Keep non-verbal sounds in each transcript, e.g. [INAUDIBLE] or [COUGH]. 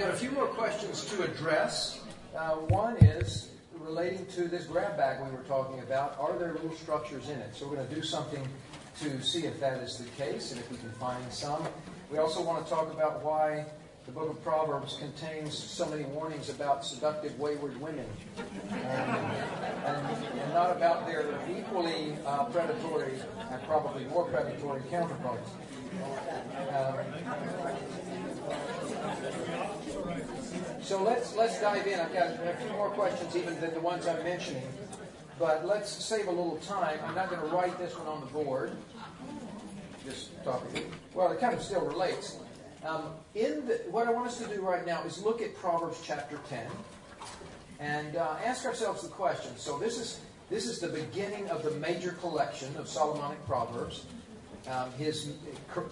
got a few more questions to address. Uh, one is relating to this grab bag we were talking about. Are there little structures in it? So we're going to do something to see if that is the case and if we can find some. We also want to talk about why the book of Proverbs contains so many warnings about seductive, wayward women, and, and, and not about their equally uh, predatory and probably more predatory counterparts. Um, so let's let's dive in. I've got a few more questions even than the ones I'm mentioning, but let's save a little time. I'm not going to write this one on the board. Just talking. Well, it kind of still relates. Um, in the, what I want us to do right now is look at Proverbs chapter 10 and uh, ask ourselves the question. So this is this is the beginning of the major collection of Solomonic proverbs. Um, his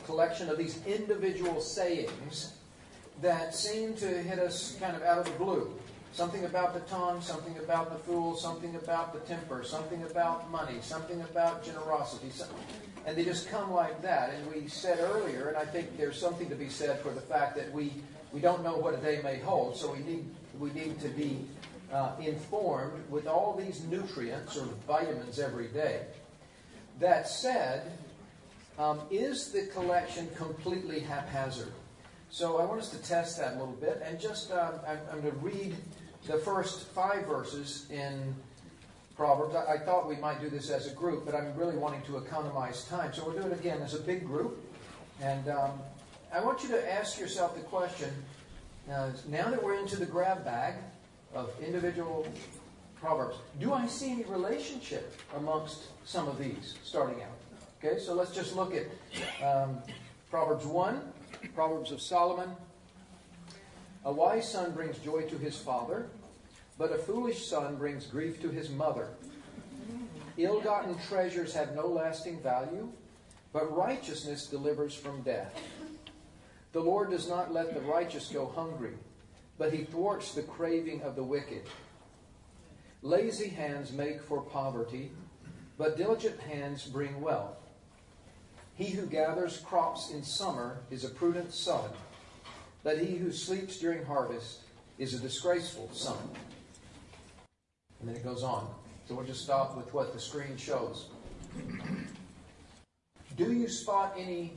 collection of these individual sayings that seem to hit us kind of out of the blue. Something about the tongue, something about the fool, something about the temper, something about money, something about generosity. And they just come like that. And we said earlier, and I think there's something to be said for the fact that we, we don't know what a day may hold, so we need, we need to be uh, informed with all these nutrients or vitamins every day. That said, um, is the collection completely haphazard? So I want us to test that a little bit, and just um, I'm, I'm, going to read the first five verses in Proverbs. I, I, thought we might do this as a group, but I'm really wanting to economize time, so we'll do it again as a big group. And um, I want you to ask yourself the question: uh, Now that we're into the grab bag of individual proverbs, do I see any relationship amongst some of these starting out? Okay, so let's just look at um, Proverbs one. Proverbs of Solomon. A wise son brings joy to his father, but a foolish son brings grief to his mother. Ill gotten treasures have no lasting value, but righteousness delivers from death. The Lord does not let the righteous go hungry, but he thwarts the craving of the wicked. Lazy hands make for poverty, but diligent hands bring wealth. He who gathers crops in summer is a prudent son, but he who sleeps during harvest is a disgraceful son. And then it goes on. So we'll just stop with what the screen shows. Do you spot any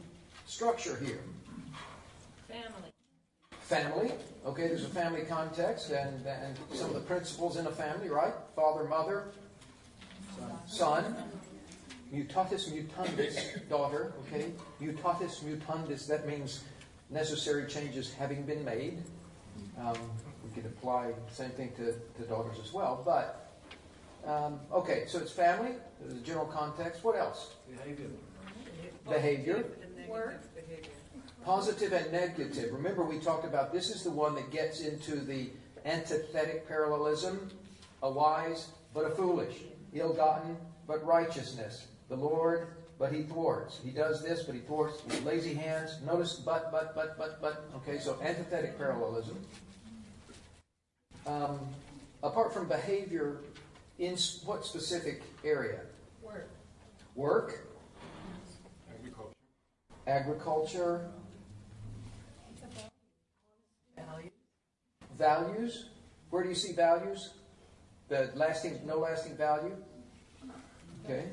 structure here? Family. Family. Okay, there's a family context and, and some of the principles in a family, right? Father, mother, son mutatis mutandis, daughter, okay? Mutatis mutandis, that means necessary changes having been made. Um, we could apply the same thing to, to daughters as well. But, um, okay, so it's family, the general context. What else? Behavior. Behavior. Work. Positive and negative. Remember, we talked about this is the one that gets into the antithetic parallelism a wise but a foolish, ill gotten but righteousness, the Lord, but he thwarts. He does this, but he thwarts with lazy hands. Notice but, but, but, but, but. Okay, so antithetic parallelism. Um, apart from behavior, in what specific area? Work. Work. Agriculture. Agriculture. Value. Values. Where do you see values? The lasting, no lasting value. Okay.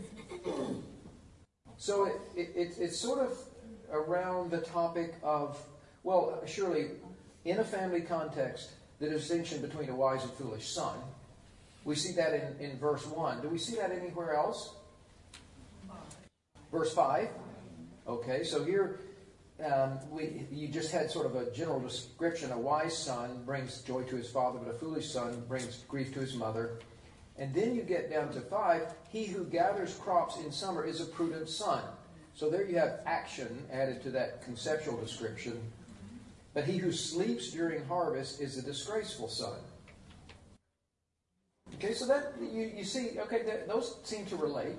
So it, it, it's sort of around the topic of, well, surely in a family context, the distinction between a wise and foolish son. We see that in, in verse 1. Do we see that anywhere else? Verse 5. Okay, so here um, we, you just had sort of a general description. A wise son brings joy to his father, but a foolish son brings grief to his mother. And then you get down to five. He who gathers crops in summer is a prudent son. So there you have action added to that conceptual description. But he who sleeps during harvest is a disgraceful son. Okay, so that you, you see, okay, that, those seem to relate.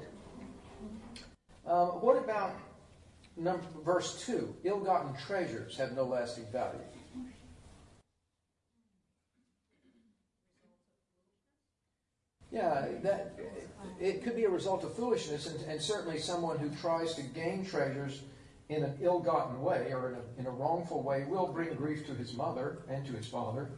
Um, what about number, verse 2? Ill gotten treasures have no lasting value. Yeah, that it could be a result of foolishness, and, and, certainly someone who tries to gain treasures in an ill-gotten way or in a, in a wrongful way will bring grief to his mother and to his father.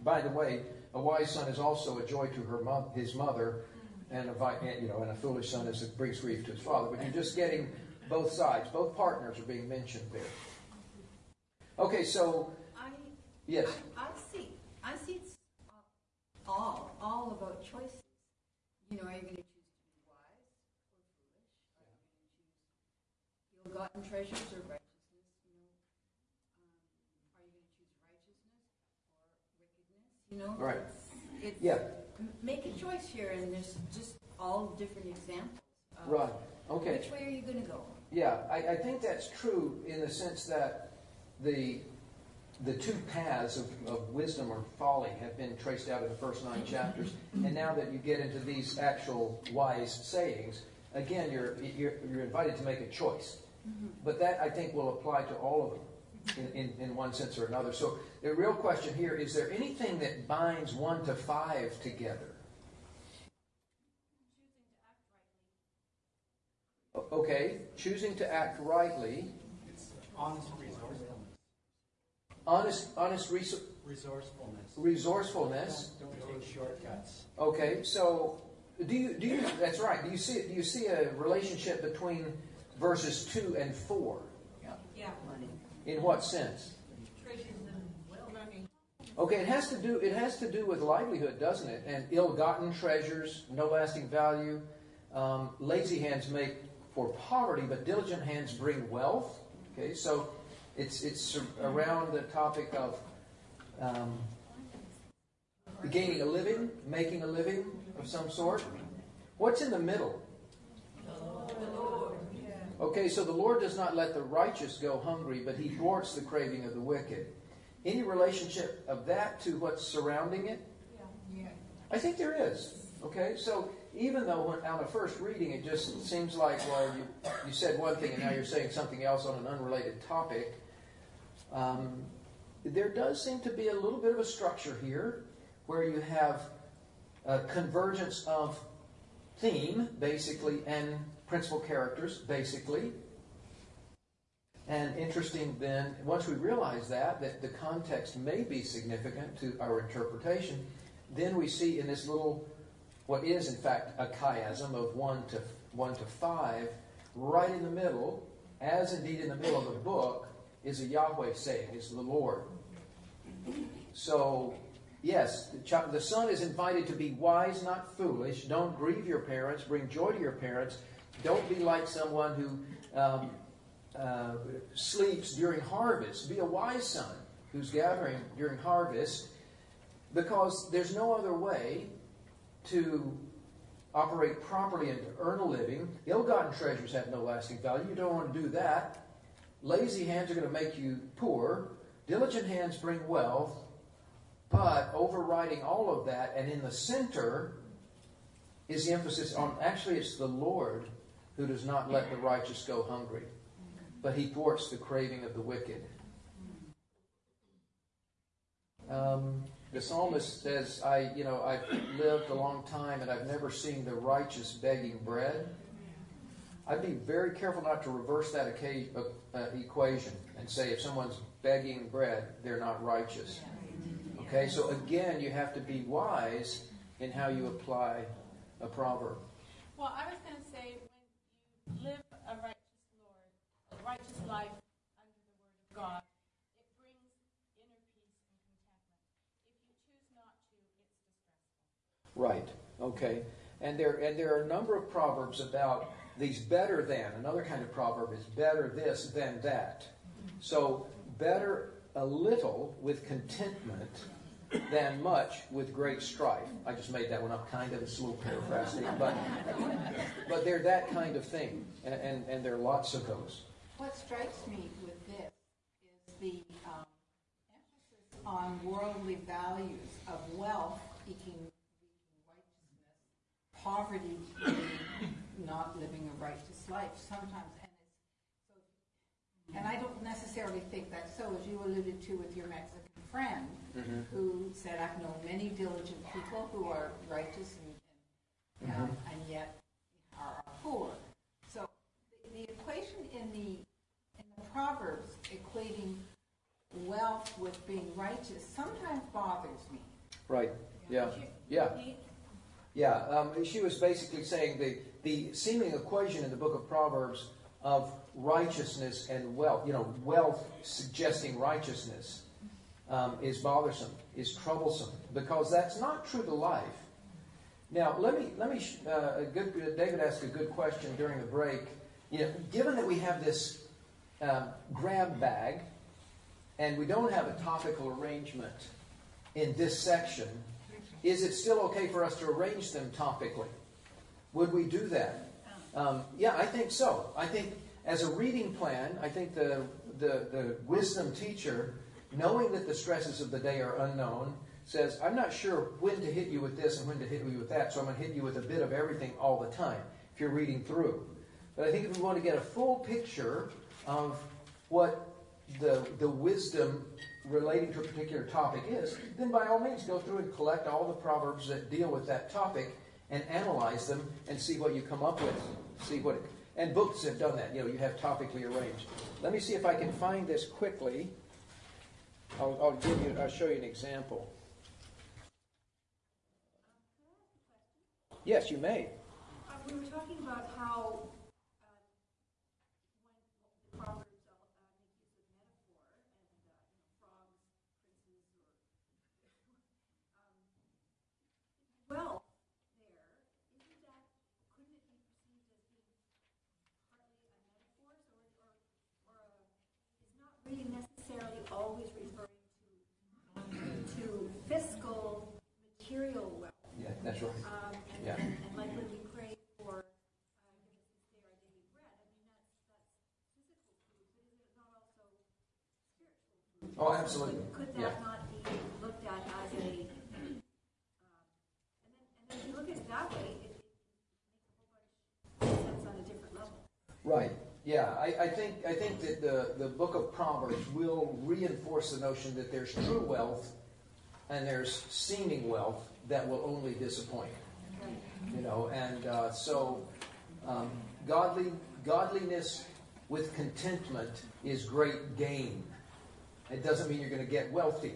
By the way, a wise son is also a joy to her mo- his mother, and a you know, and a foolish son is brings grief to his father. But you're just getting both sides. Both partners are being mentioned there. Okay, so I, yes, I I see, I see all, all about choices. You know, are you going to choose to be wise or foolish? Are you going to choose ill-gotten treasures or righteousness? You know, um, are you going to choose righteousness or wickedness? You know, Right. It's, it's yeah, make a choice here, and there's just all different examples. Of right, okay. Which way are you going to go? Yeah, I, I think that's true in the sense that the the two paths of, of wisdom or folly have been traced out in the first nine chapters, and now that you get into these actual wise sayings, again, you're you're, you're invited to make a choice. Mm-hmm. But that I think will apply to all of them in, in, in one sense or another. So the real question here is: there anything that binds one to five together? Okay, choosing to act rightly. It's honest resourcefulness. Honest, honest resou- Resourcefulness. resourcefulness. Don't, don't take shortcuts. Okay, so do you do you? That's right. Do you see do you see a relationship between verses two and four? Yeah. In what sense? Treasures and well money. Okay, it has to do it has to do with livelihood, doesn't it? And ill-gotten treasures, no lasting value. Um, lazy hands make for poverty, but diligent hands bring wealth. Okay, so it's it's around the topic of um, gaining a living, making a living of some sort. What's in the middle? Okay, so the Lord does not let the righteous go hungry, but he thwarts the craving of the wicked. Any relationship of that to what's surrounding it? Yeah. I think there is. Okay, so even though when, on a first reading it just seems like, well, you, you said one thing and now you're saying something else on an unrelated topic, um, there does seem to be a little bit of a structure here where you have a convergence of theme, basically, and principal characters, basically. And interesting then, once we realize that, that the context may be significant to our interpretation, then we see in this little, what is in fact a chiasm of 1 to, 1 to 5, right in the middle, as indeed in the middle of the book, is a Yahweh saying, is the Lord. So, yes, the, chi- the son is invited to be wise, not foolish. Don't grieve your parents. Bring joy to your parents. Don't be like someone who um, uh, sleeps during harvest. Be a wise son who's gathering during harvest because there's no other way to operate properly and to earn a living. Ill gotten treasures have no lasting value. You don't want to do that. Lazy hands are going to make you poor. Diligent hands bring wealth. But overriding all of that, and in the center, is the emphasis on actually it's the Lord who does not let the righteous go hungry, but he thwarts the craving of the wicked. Um, the psalmist says, "I, you know, I've lived a long time and I've never seen the righteous begging bread." I'd be very careful not to reverse that eca- uh, uh, equation and say if someone's begging bread, they're not righteous. Okay, so again, you have to be wise in how you apply a proverb. Well, I was going to say, when you live a righteous Lord, a righteous life under the Word of God, it brings inner peace and contentment. If you choose not to, it's distressful. Right. Okay. And there and there are a number of proverbs about these better than. Another kind of proverb is better this than that. So better a little with contentment than much with great strife. I just made that one up kind of, it's a little paraphrasing, but but they're that kind of thing. And, and, and there are lots of those. What strikes me with this is the um, emphasis on worldly values of wealth equaling righteousness, poverty not living a righteous life sometimes. And, it's so, and I don't necessarily think that's so, as you alluded to with your Mexican friend, who said, I've known many diligent people who are righteous and, and, um, and yet are poor. So the, the equation in the Proverbs equating wealth with being righteous sometimes bothers me. Right. Yeah. Yeah. Yeah. Um, she was basically saying the the seeming equation in the book of Proverbs of righteousness and wealth. You know, wealth suggesting righteousness um, is bothersome, is troublesome, because that's not true to life. Now, let me let me. Uh, good David asked a good question during the break. You know, given that we have this um, grab bag, and we don't have a topical arrangement in this section, is it still okay for us to arrange them topically? Would we do that? Um, yeah, I think so. I think as a reading plan, I think the, the, the wisdom teacher, knowing that the stresses of the day are unknown, says, I'm not sure when to hit you with this and when to hit you with that, so I'm going to hit you with a bit of everything all the time if you're reading through. But I think if we want to get a full picture of what the, the wisdom relating to a particular topic is, then by all means go through and collect all the proverbs that deal with that topic and analyze them and see what you come up with. See what it, and books have done that. You know, you have topically arranged. Let me see if I can find this quickly. I'll, I'll give you. I'll show you an example. Yes, you may. Uh, we were talking about how, uh, when the Proverbs uh, make use of metaphor and, uh, you know, frogs, princes, or, um, wealth there, isn't that, couldn't it be perceived as being partly a metaphor, so it, or, or a, it's not really necessarily always referring to, to fiscal, material wealth. Yeah, that's right. Um, and, Yeah. and, and like when we pray for, uh, give us this day our daily bread, I mean, that's, that's physical food, but is it not also spiritual food? Oh, absolutely. Could Yeah. that not be looked at as a, [CLEARS THROAT] um, and then, and then if you look at it that way, it, it makes a whole bunch of sense on a different level. Right. Yeah, I, I think I think that the, the book of Proverbs will reinforce the notion that there's true wealth and there's seeming wealth that will only disappoint. You know, and uh, so um, godly godliness with contentment is great gain. It doesn't mean you're going to get wealthy.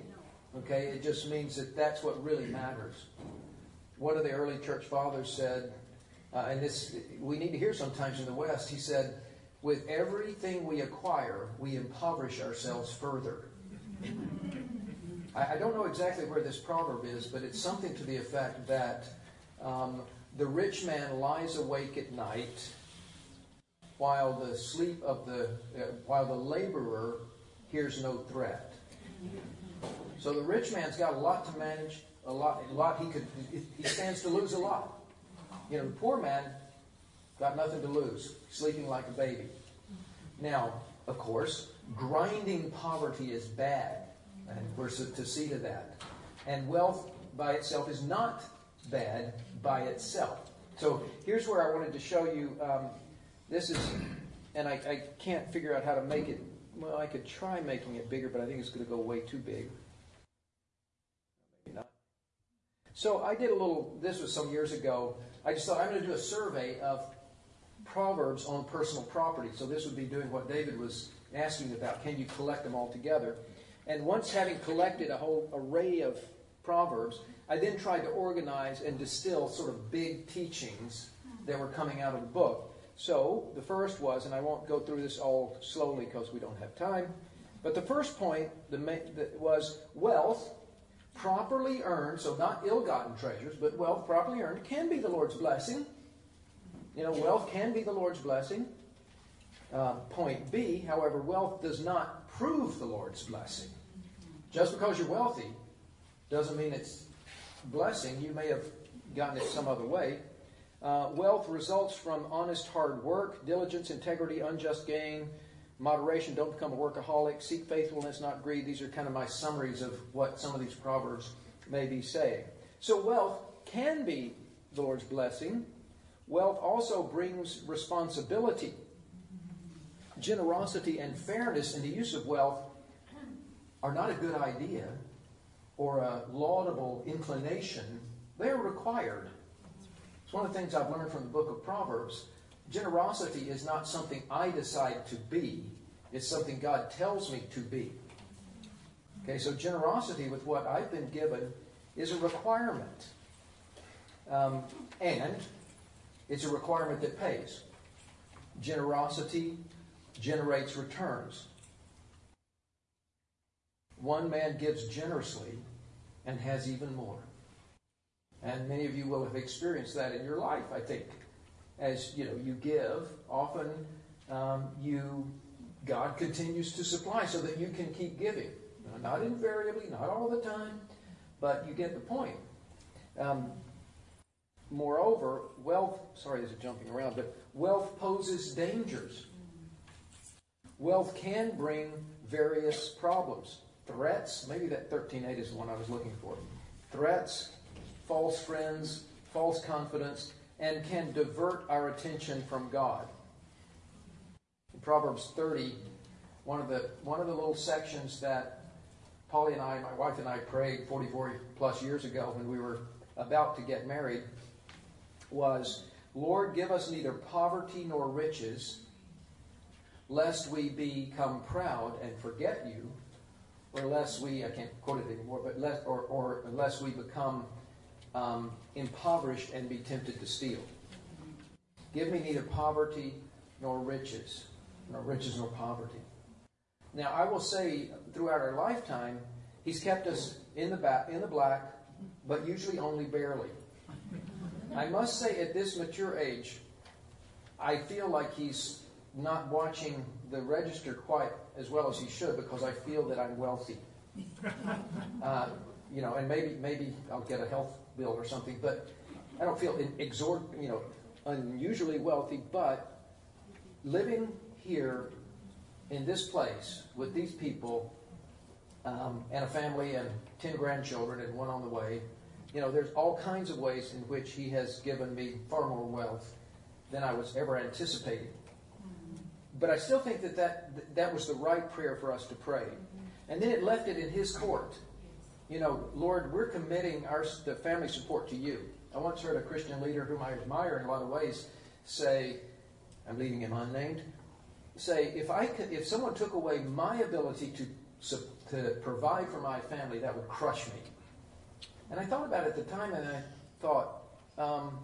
Okay, it just means that that's what really matters. One of the early church fathers said, uh, and this we need to hear sometimes in the West. He said, "With everything we acquire, we impoverish ourselves further." I, I don't know exactly where this proverb is, but it's something to the effect that um, the rich man lies awake at night while the sleep of the uh, while the laborer hears no threat. So the rich man's got a lot to manage, a lot, a lot he could he stands to lose a lot. You know, the poor man got nothing to lose, sleeping like a baby. Now, of course, grinding poverty is bad, and we're to see to that. And wealth by itself is not bad by itself. So here's where I wanted to show you. Um, this is, and I, I can't figure out how to make it. Well, I could try making it bigger, but I think it's going to go way too big. Maybe not. So I did a little. This was some years ago. I just thought I'm going to do a survey of proverbs on personal property. So this would be doing what David was asking about. Can you collect them all together? And once having collected a whole array of proverbs, I then tried to organize and distill sort of big teachings that were coming out of the book. So the first was, and I won't go through this all slowly because we don't have time, but the first point was wealth properly earned, so not ill-gotten treasures, but wealth properly earned can be the Lord's blessing. You know, wealth can be the Lord's blessing. Uh, point B, however, wealth does not prove the Lord's blessing. Just because you're wealthy doesn't mean it's blessing. You may have gotten it some other way. Uh, wealth results from honest hard work, diligence, integrity, unjust gain, moderation. Don't become a workaholic. Seek faithfulness, not greed. These are kind of my summaries of what some of these proverbs may be saying. So wealth can be the Lord's blessing. Wealth also brings responsibility. Generosity and fairness in the use of wealth are not a good idea or a laudable inclination. They are required. It's one of the things I've learned from the book of Proverbs. Generosity is not something I decide to be. It's something God tells me to be. Okay, so generosity with what I've been given is a requirement. Um, and it's a requirement that pays. Generosity generates returns. One man gives generously and has even more. And many of you will have experienced that in your life, I think. As you know, you give, often um, you God continues to supply so that you can keep giving. Not invariably, not all the time, but you get the point. Um, moreover, wealth, sorry, this is jumping around, but wealth poses dangers. Wealth can bring various problems. Threats, maybe that 13.8 is the one I was looking for. Threats, false friends, false confidence, and can divert our attention from God. In Proverbs 30, one of the, one of the little sections that Polly and I, my wife and I prayed 44 plus years ago when we were about to get married was, Lord, give us neither poverty nor riches, lest we become proud and forget you, or lest we, I can't quote it anymore, but less, or, or unless we become um, impoverished and be tempted to steal. Give me neither poverty nor riches, nor riches nor poverty. Now, I will say throughout our lifetime, He's kept us in the back, in the black, but usually only barely. I must say, at this mature age, I feel like He's not watching the register quite as well as He should because I feel that I'm wealthy. [LAUGHS] Uh, you know, and maybe maybe I'll get a health bill or something, but I don't feel exort, you know, unusually wealthy. But living here in this place with these people um, and a family and 10 grandchildren and one on the way, you know, there's all kinds of ways in which he has given me far more wealth than I was ever anticipating. But I still think that that, that was the right prayer for us to pray. And then it left it in his court. You know, Lord, we're committing our the family support to you. I once heard a Christian leader whom I admire in a lot of ways say, I'm leaving him unnamed, say, if I could, if someone took away my ability to, to provide for my family, that would crush me. And I thought about it at the time, and I thought, um,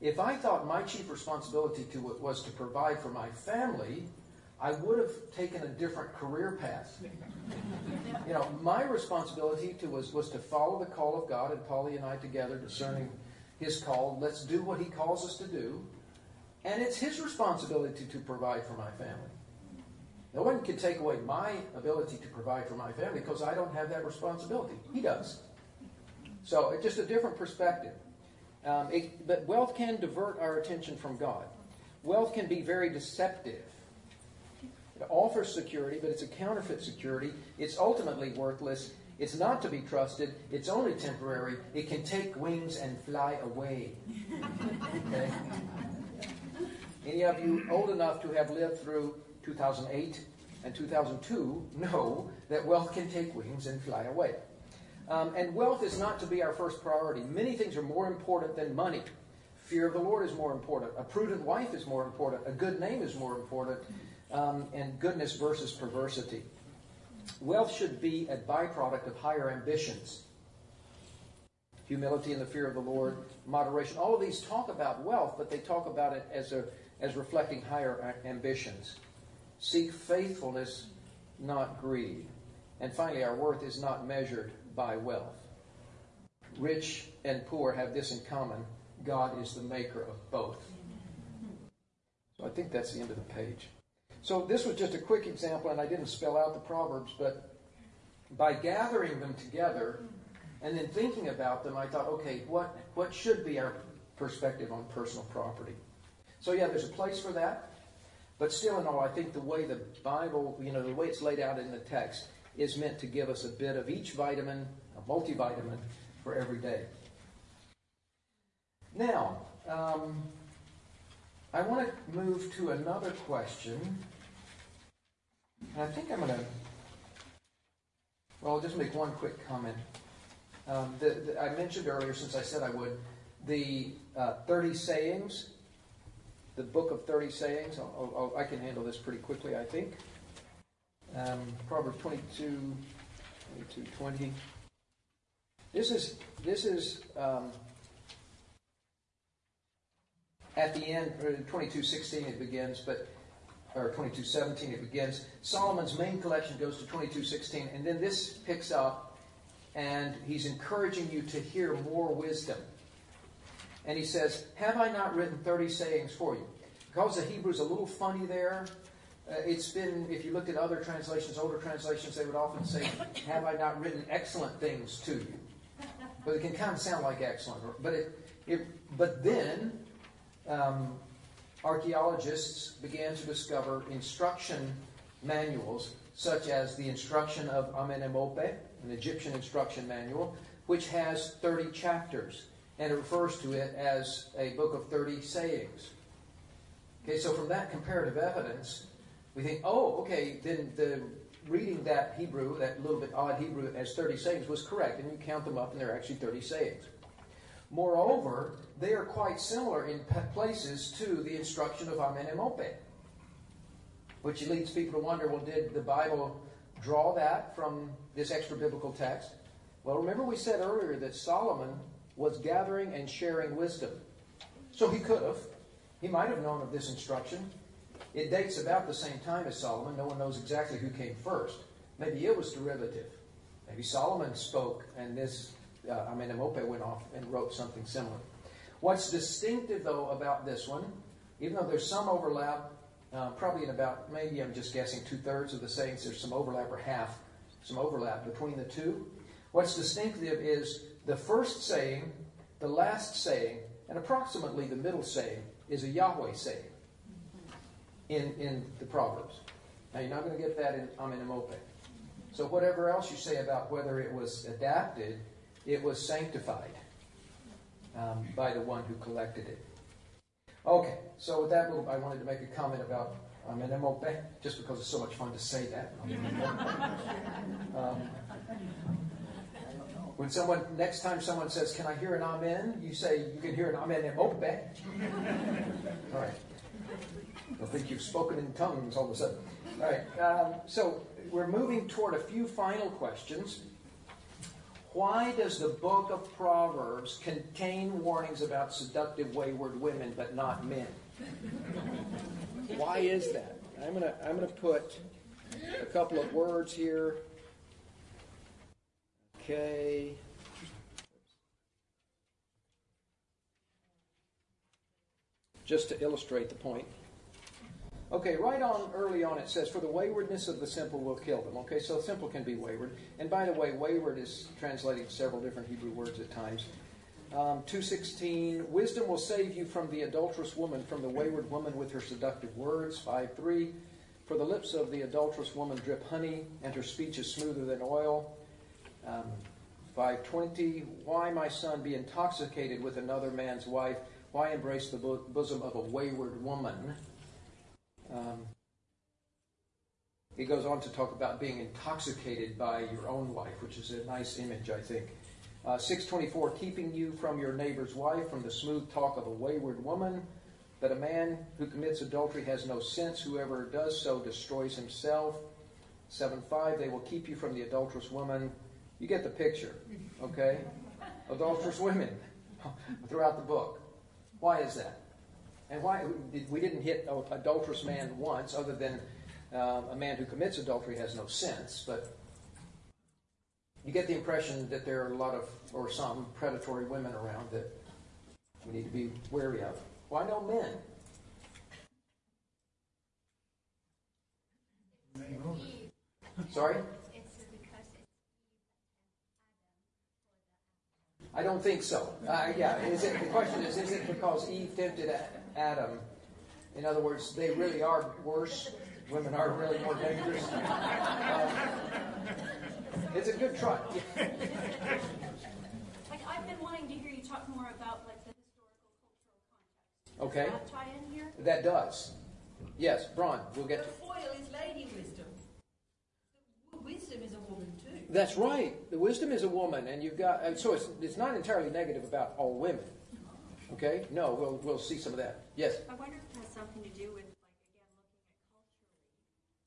if I thought my chief responsibility to, it was to provide for my family, I would have taken a different career path. [LAUGHS] you know, my responsibility to was, was to follow the call of God, and Polly and I together discerning His call. Let's do what He calls us to do. And it's his responsibility to provide for my family. No one can take away my ability to provide for my family because I don't have that responsibility. He does. So it's just a different perspective. Um, it, but wealth can divert our attention from God. Wealth can be very deceptive. It offers security, but it's a counterfeit security. It's ultimately worthless. It's not to be trusted. It's only temporary. It can take wings and fly away. Okay? Any of you old enough to have lived through 2008 and 2002 know that wealth can take wings and fly away. Um, and wealth is not to be our first priority. Many things are more important than money. Fear of the Lord is more important. A prudent wife is more important. A good name is more important. Um, and goodness versus perversity. Wealth should be a byproduct of higher ambitions. Humility and the fear of the Lord, moderation. All of these talk about wealth, but they talk about it as a as reflecting higher ambitions. Seek faithfulness, not greed. And finally, our worth is not measured by wealth. Rich and poor have this in common God is the maker of both. So I think that's the end of the page. So this was just a quick example, and I didn't spell out the Proverbs, but by gathering them together and then thinking about them, I thought, okay, what, what should be our perspective on personal property? So yeah, there's a place for that. But still in all, I think the way the Bible, you know, the way it's laid out in the text is meant to give us a bit of each vitamin, a multivitamin for every day. Now, um, I want to move to another question. And I think I'm going to, well, I'll just make one quick comment. Um, the, the, I mentioned earlier, since I said I would, the uh, 30 sayings the book of 30 sayings. I'll, I'll, i can handle this pretty quickly, I think. Um, Proverbs 22, 22, 20. This is, this is um, at the end, 22:16 it begins, but or 22:17 it begins. Solomon's main collection goes to 22:16, and then this picks up, and he's encouraging you to hear more wisdom. And he says, "Have I not written 30 sayings for you?" Because the Hebrew's a little funny there. Uh, it's been, if you looked at other translations, older translations, they would often say, "Have I not written excellent things to you?" But it can kind of sound like excellent. But it, it but then um, archaeologists began to discover instruction manuals, such as the instruction of Amenemope, an Egyptian instruction manual, which has 30 chapters, and it refers to it as a book of 30 sayings. Okay, so from that comparative evidence, we think, oh, okay, then the reading that Hebrew, that little bit odd Hebrew as 30 sayings was correct, and you count them up, and they're actually 30 sayings. Moreover, they are quite similar in places to the instruction of Amenemope, which leads people to wonder, well, did the Bible draw that from this extra biblical text? Well, remember we said earlier that Solomon was gathering and sharing wisdom. So he could have. He might have known of this instruction. It dates about the same time as Solomon. No one knows exactly who came first. Maybe it was derivative. Maybe Solomon spoke and this uh, Amenemope went off and wrote something similar. What's distinctive, though, about this one, even though there's some overlap, uh, probably in about, maybe I'm just guessing, two thirds of the sayings, there's some overlap, or half, some overlap between the two. What's distinctive is the first saying, the last saying, and approximately the middle saying is a Yahweh saying in, in the Proverbs. Now, you're not going to get that in Amenemope. So, whatever else you say about whether it was adapted, it was sanctified um, by the one who collected it. Okay, so with that I wanted to make a comment about an MOP, just because it's so much fun to say that. [LAUGHS] um, when someone, next time someone says, Can I hear an amen? You say, You can hear an amen MOP. [LAUGHS] All right. They'll think you've spoken in tongues all of a sudden. All right, um, so we're moving toward a few final questions. Why does the book of Proverbs contain warnings about seductive, wayward women, but not men? Why is that? I'm going to I'm going to put a couple of words here. Okay. Just to illustrate the point. Okay, right on early on it says, For the waywardness of the simple will kill them. Okay, so simple can be wayward. And by the way, wayward is translating several different Hebrew words at times. Um, 216, wisdom will save you from the adulterous woman, from the wayward woman with her seductive words. 5 3, for the lips of the adulterous woman drip honey, and her speech is smoother than oil. Um, 520, why, my son, be intoxicated with another man's wife? Why embrace the bosom of a wayward woman? Um, he goes on to talk about being intoxicated by your own wife, which is a nice image, I think. Uh, 624, keeping you from your neighbor's wife, from the smooth talk of a wayward woman, that a man who commits adultery has no sense. Whoever does so destroys himself. 7 5, they will keep you from the adulterous woman. You get the picture, okay? [LAUGHS] adulterous women [LAUGHS] throughout the book. Why is that? And why we didn't hit adulterous man once, other than uh, a man who commits adultery has no sense, but you get the impression that there are a lot of, or some, predatory women around that we need to be wary of. Why no men? Sorry? I don't think so. Uh, yeah, is it, the question is, is it because Eve tempted Adam? In other words, they really are worse. Women are really more dangerous. [LAUGHS] Um, it's a good try. Like I've been wanting to hear you talk more about like the historical cultural context. Okay. Does that tie in here? That does. Yes, Brian, we'll get The to. foil is lady wisdom. The wisdom is a woman too. That's right. The wisdom is a woman, and you've got. And so it's it's not entirely negative about all women. Okay? No, we'll, we'll see some of that. Yes? I wonder if it has something to do with, like, again, looking at culturally,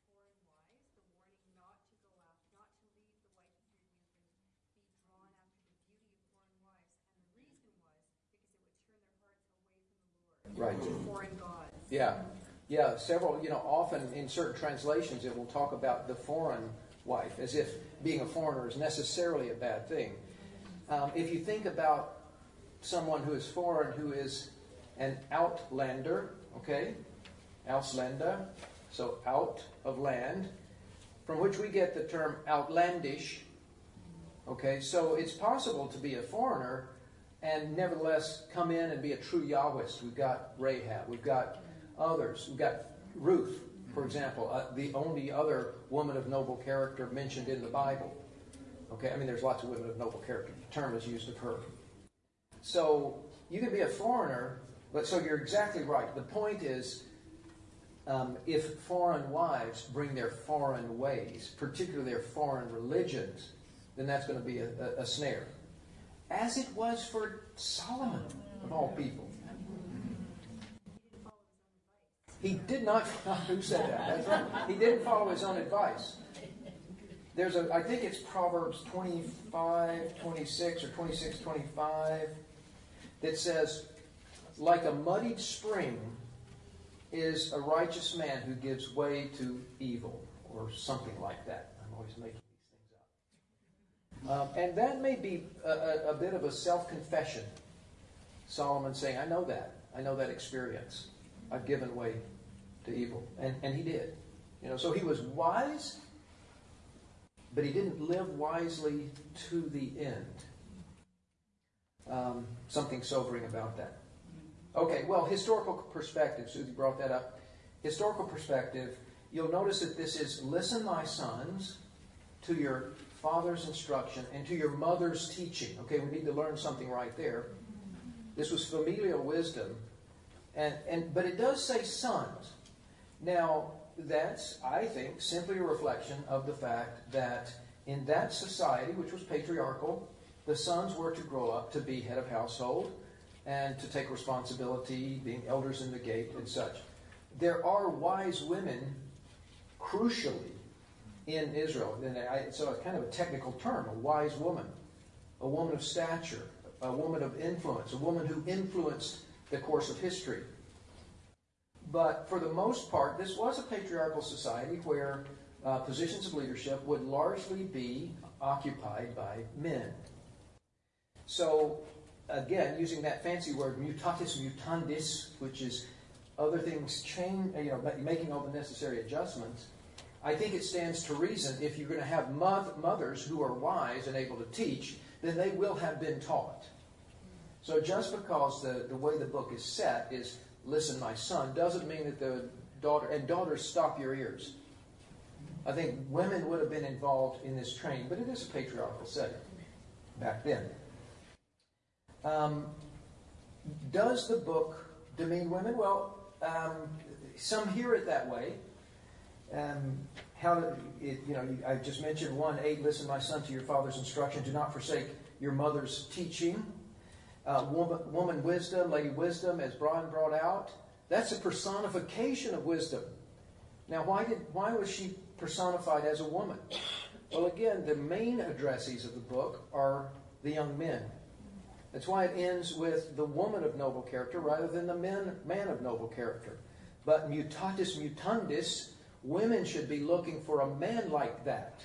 the concept of foreign wives, the warning not to go after, not to leave the wife your youth and be drawn after the beauty of foreign wives. And the reason was because it would turn their hearts away from the Lord. Right. To foreign gods. Yeah. Yeah, several, you know, often in certain translations it will talk about the foreign wife as if being a foreigner is necessarily a bad thing. Um, if you think about someone who is foreign, who is an outlander, okay? Ausländer, so out of land, from which we get the term outlandish, okay? So it's possible to be a foreigner and nevertheless come in and be a true Yahwist. We've got Rahab, we've got others, we've got Ruth, for example, uh, the only other woman of noble character mentioned in the Bible. Okay, I mean, there's lots of women of noble character. The term is used of her. So you can be a foreigner, but so you're exactly right. The point is, um, if foreign wives bring their foreign ways, particularly their foreign religions, then that's going to be a, a, a snare. As it was for Solomon, of all people. He did not. [LAUGHS] Who said that? That's right. He didn't follow his own advice. There's a, I think it's Proverbs 25, 26, or 26, 25, that says, like a muddied spring is a righteous man who gives way to evil, or something like that. I'm always making these things up. Um, and that may be a, a, a bit of a self confession. Solomon saying, I know that. I know that experience. I've given way to evil. And, and he did. You know, so he was wise, but he didn't live wisely to the end. Um, something sobering about that. Okay, well, historical perspective. Susie brought that up. Historical perspective. You'll notice that this is listen, my sons, to your father's instruction and to your mother's teaching. Okay, we need to learn something right there. This was familial wisdom. And, and, but it does say sons. Now, that's, I think, simply a reflection of the fact that in that society, which was patriarchal, the sons were to grow up to be head of household and to take responsibility, being elders in the gate and such. There are wise women, crucially, in Israel. And I, so it's kind of a technical term, a wise woman, a woman of stature, a woman of influence, a woman who influenced the course of history. But for the most part, this was a patriarchal society where uh, positions of leadership would largely be occupied by men. So, again, using that fancy word, mutatis mutandis, which is other things change, you know, making all the necessary adjustments, I think it stands to reason if you're going to have mothers who are wise and able to teach, then they will have been taught. So just because the, the way the book is set is, listen, my son, doesn't mean that the daughter, and daughters, stop your ears. I think women would have been involved in this training, but it is a patriarchal setting back then. Um, does the book demean women? Well, um, some hear it that way. Um, how to, it, you know, I just mentioned one eight. Listen, my son, to your father's instruction. Do not forsake your mother's teaching. Uh, woman, woman wisdom, lady wisdom, as Brian brought out. That's a personification of wisdom. Now, why did why was she personified as a woman? Well, again, the main addressees of the book are the young men. That's why it ends with the woman of noble character rather than the man, man of noble character. But mutatis mutandis, women should be looking for a man like that.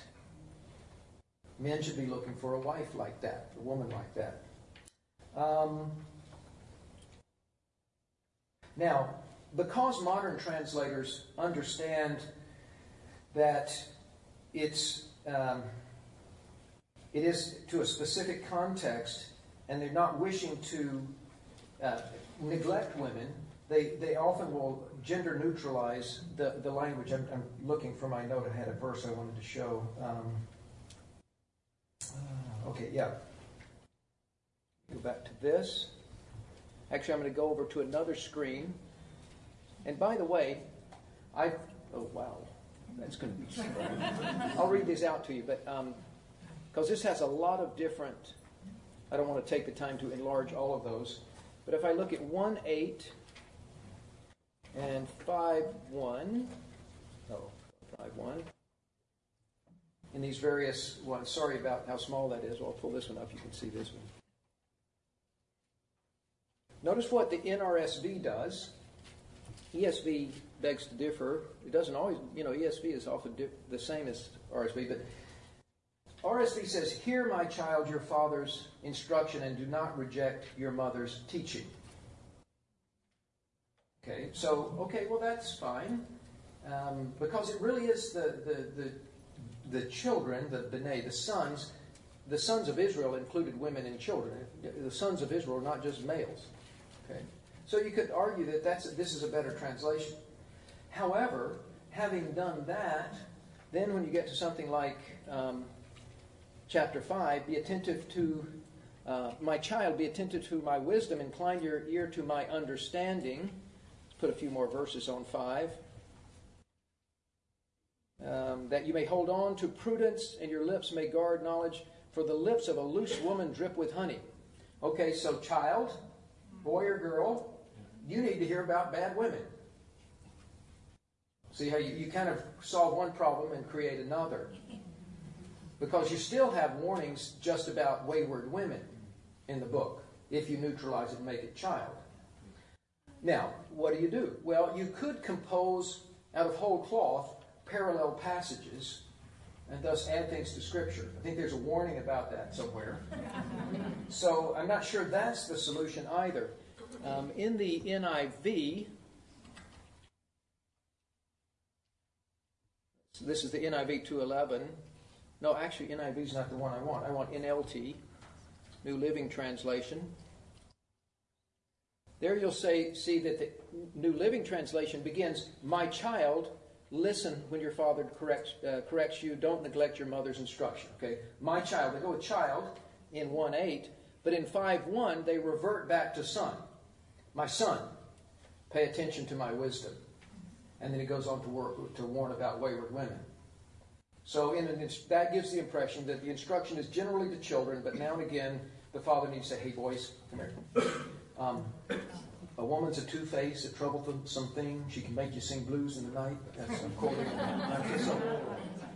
Men should be looking for a wife like that, a woman like that. Um, now, because modern translators understand that it's um, it is to a specific context, and they're not wishing to uh, neglect women, they, they often will gender neutralize the, the language. I'm, I'm, looking for my note. I had a verse I wanted to show. Um, uh, okay, yeah. Go back to this. Actually, I'm going to go over to another screen. And by the way, I oh wow, that's going to be. I'll read these out to you, but because um, this has a lot of different I don't want to take the time to enlarge all of those. But if I look at 1 8 and 5 1, oh, 5 1, in these various ones, sorry about how small that is. I'll pull this one up. You can see this one. Notice what the NRSV does. ESV begs to differ. It doesn't always, you know, ESV is often the same as RSV, but RSV says, Hear, my child, your father's instruction, and do not reject your mother's teaching. Okay, so, okay, well, that's fine. Um, because it really is the, the, the, the children, the B'nai, the sons, the sons of Israel included women and children. The sons of Israel are not just males. Okay, so you could argue that that's, this is a better translation. However, having done that, then when you get to something like um, chapter 5, be attentive to, uh, my child, be attentive to my wisdom, incline your ear to my understanding. Put a few more verses on 5. Um, that you may hold on to prudence, and your lips may guard knowledge, for the lips of a loose woman drip with honey. Okay, so child, boy or girl, you need to hear about bad women. See how you, you kind of solve one problem and create another. Because you still have warnings just about wayward women in the book, if you neutralize it and make it child. Now, what do you do? Well, you could compose out of whole cloth parallel passages and thus add things to Scripture. I think there's a warning about that somewhere. [LAUGHS] so I'm not sure that's the solution either. Um, in the NIV, so this is the NIV 211. No, actually, NIV is not the one I want. I want NLT, New Living Translation. There you'll say, see that the New Living Translation begins, My child, listen when your father corrects, uh, corrects you. Don't neglect your mother's instruction. Okay? My child. They go with child in 1 8, but in 5 1, they revert back to son. My son, pay attention to my wisdom. And then he goes on to, work, to warn about wayward women. So an, that gives the impression that the instruction is generally to children, but now and again the father needs to say, "Hey boys, come here. Um, a woman's a two-faced, a troublesome thing. She can make you sing blues in the night." That's quoting. so,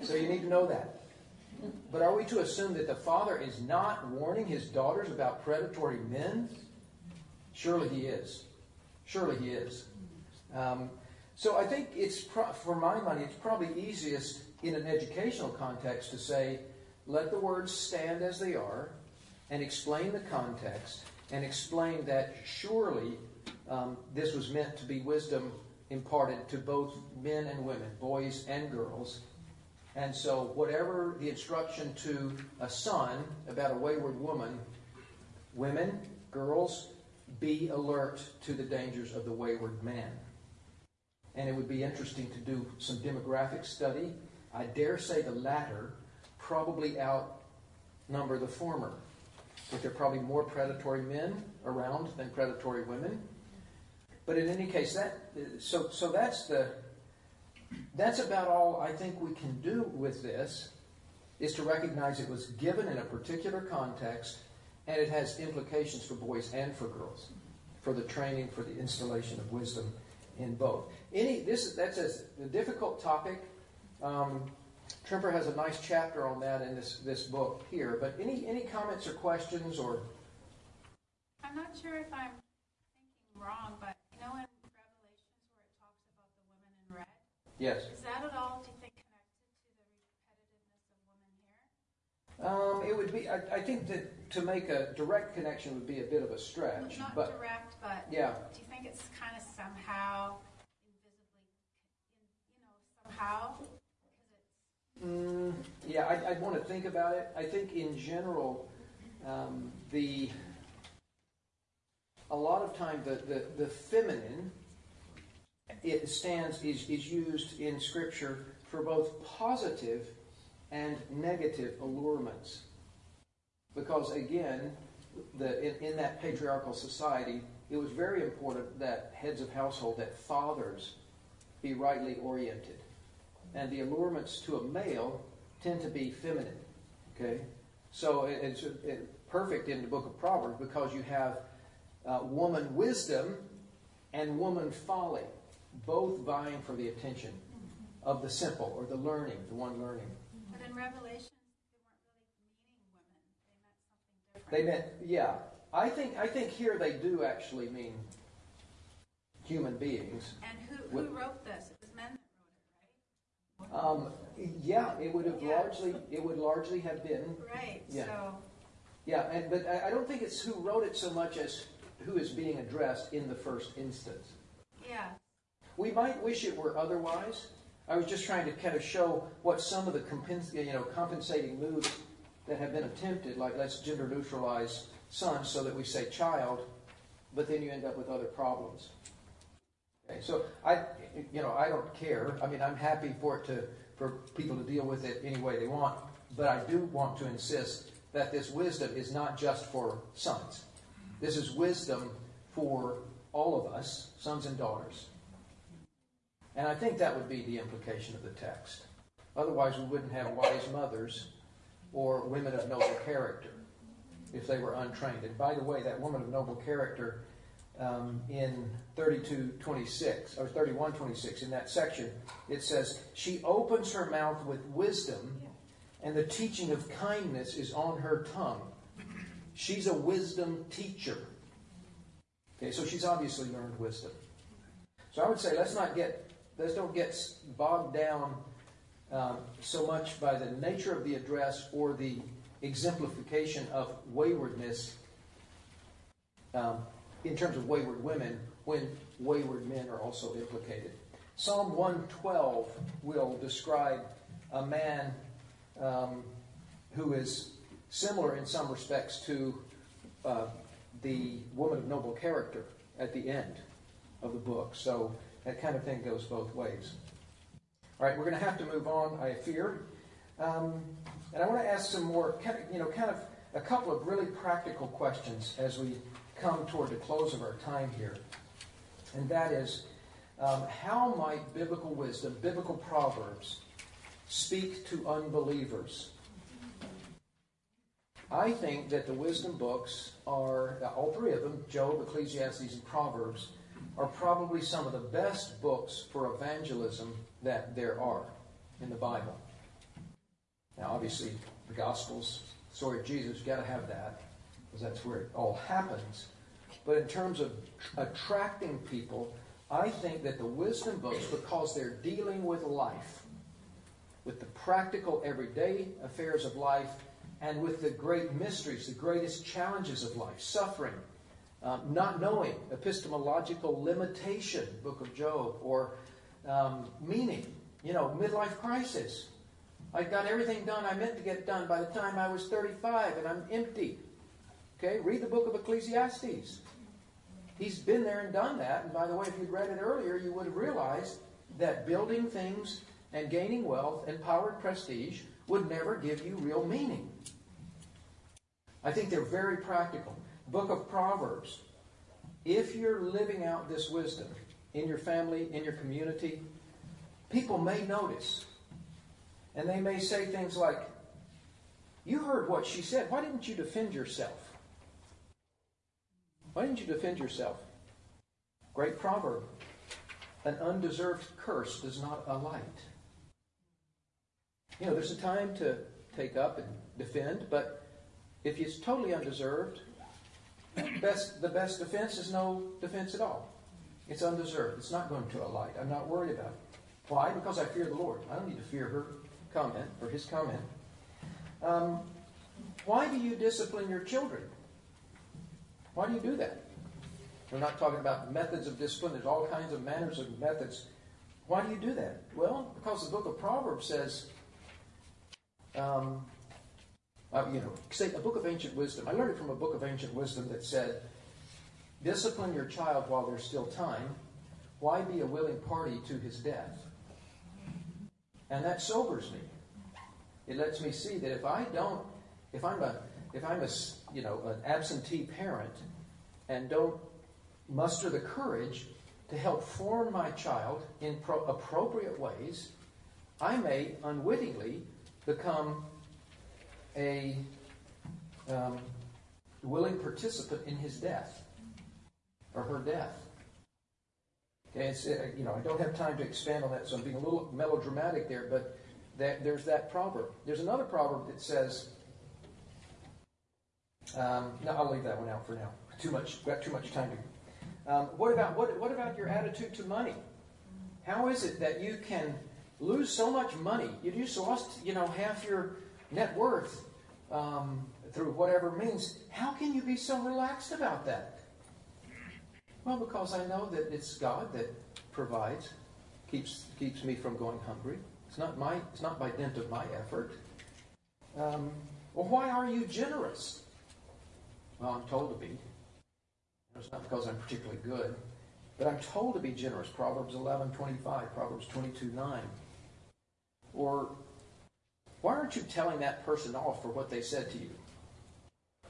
so you need to know that. But are we to assume that the father is not warning his daughters about predatory men? Surely he is. Surely he is. Um, so I think it's, pro- for my money, it's probably easiest in an educational context to say, let the words stand as they are and explain the context and explain that surely um, this was meant to be wisdom imparted to both men and women, boys and girls. And so, whatever the instruction to a son about a wayward woman, women, girls, be alert to the dangers of the wayward man. And it would be interesting to do some demographic study. I dare say the latter probably outnumber the former. But there are probably more predatory men around than predatory women. But in any case, that so so that's the that's about all I think we can do with this is to recognize it was given in a particular context and it has implications for boys and for girls, for the training, for the installation of wisdom in both. Any this that's a, a difficult topic. Um, Tremper has a nice chapter on that in this this book here. But any any comments or questions or I'm not sure if I'm thinking wrong, but you know in Revelations where it talks about the women in red, yes? is that at all, do you think, connected to the repetitiveness of women here? Um, it would be. I, I think that to make a direct connection would be a bit of a stretch. Not but direct, but yeah, do you think it's kind of somehow invisibly, you know, somehow? Mm, yeah. I, I'd want to think about it. I think in general, um, the a lot of time the, the, the feminine it stands is, is used in scripture for both positive and negative allurements because again the, in, in that patriarchal society it was very important that heads of household that fathers be rightly oriented and the allurements to a male tend to be feminine okay so it's perfect in the book of Proverbs because you have uh, woman wisdom and woman folly, both vying for the attention of the simple or the learning, the one learning. But in Revelation, they weren't really meaning women. They meant something different. They meant, yeah. I think I think here they do actually mean human beings. And who, who wrote this? It was men that wrote Um, yeah, it would have Yeah. largely it would largely have been right? Yeah. So yeah, and but I I don't think it's who wrote it so much as who is being addressed in the first instance. yeah, We might wish it were otherwise. I was just trying to kind of show what some of the compens- you know compensating moves that have been attempted, like let's gender neutralize son so that we say child, but then you end up with other problems. So I, you know, I don't care. I mean, I'm happy for it to for people to deal with it any way they want, but I do want to insist that this wisdom is not just for sons. This is wisdom for all of us, sons and daughters. And I think that would be the implication of the text. Otherwise, we wouldn't have wise mothers or women of noble character if they were untrained. And by the way, that woman of noble character um, in 32:26 or 31:26 in that section, it says, "She opens her mouth with wisdom, and the teaching of kindness is on her tongue." She's a wisdom teacher. Okay, so she's obviously learned wisdom. So I would say let's not get let's don't get bogged down um, so much by the nature of the address or the exemplification of waywardness um, in terms of wayward women when wayward men are also implicated. Psalm 112 will describe a man um, who is similar in some respects to uh, the woman of noble character at the end of the book. So that kind of thing goes both ways. All right, we're going to have to move on, I fear. Um, and I want to ask some more, you know, kind of a couple of really practical questions as we come toward the close of our time here. And that is, um, how might biblical wisdom, biblical proverbs, speak to unbelievers? I think that the wisdom books are, all three of them, Job, Ecclesiastes, and Proverbs, are probably some of the best books for evangelism that there are in the Bible. Now, obviously, the Gospels, story of Jesus, you've got to have that, because that's where it all happens. But in terms of attracting people, I think that the wisdom books, because they're dealing with life, with the practical, everyday affairs of life, and with the great mysteries, the greatest challenges of life, suffering, um, not knowing, epistemological limitation, Book of Job, or um, meaning, you know, midlife crisis. I got everything done I meant to get done by the time I was 35 and I'm empty. Okay, read the book of Ecclesiastes. He's been there and done that. And by the way, if you'd read it earlier, you would have realized that building things and gaining wealth and power and prestige would never give you real meaning. I think they're very practical. Book of Proverbs. If you're living out this wisdom in your family, in your community, people may notice. And they may say things like, You heard what she said. Why didn't you defend yourself? Why didn't you defend yourself? Great proverb. An undeserved curse does not alight. You know, there's a time to take up and defend, but if it's totally undeserved, best, the best defense is no defense at all. It's undeserved. It's not going to alight. I'm not worried about it. Why? Because I fear the Lord. I don't need to fear her comment or his comment. Um, why do you discipline your children? Why do you do that? We're not talking about methods of discipline. There's all kinds of manners and methods. Why do you do that? Well, because the book of Proverbs says, um, uh, you know, say a book of ancient wisdom. I learned it from a book of ancient wisdom that said, discipline your child while there's still time. Why be a willing party to his death? And that sobers me. It lets me see that if I don't, if I'm a, if I'm a, you know, an absentee parent and don't muster the courage to help form my child in pro- appropriate ways, I may unwittingly become a um, willing participant in his death or her death. Okay, it's, uh, you know, I don't have time to expand on that, so I'm being a little melodramatic there, but that, there's that proverb. There's another proverb that says, um, no, I'll leave that one out for now. Too much, got too much time to. Um, what about what, what about your attitude to money? How is it that you can lose so much money? You just lost, you know, half your net worth um, through whatever means. How can you be so relaxed about that? Well, because I know that it's God that provides, keeps keeps me from going hungry. It's not my. It's not by dint of my effort. Um, well, why are you generous? Well, I'm told to be. It's not because I'm particularly good, but I'm told to be generous. Proverbs 11:25, Proverbs 22, 9. Or why aren't you telling that person off for what they said to you?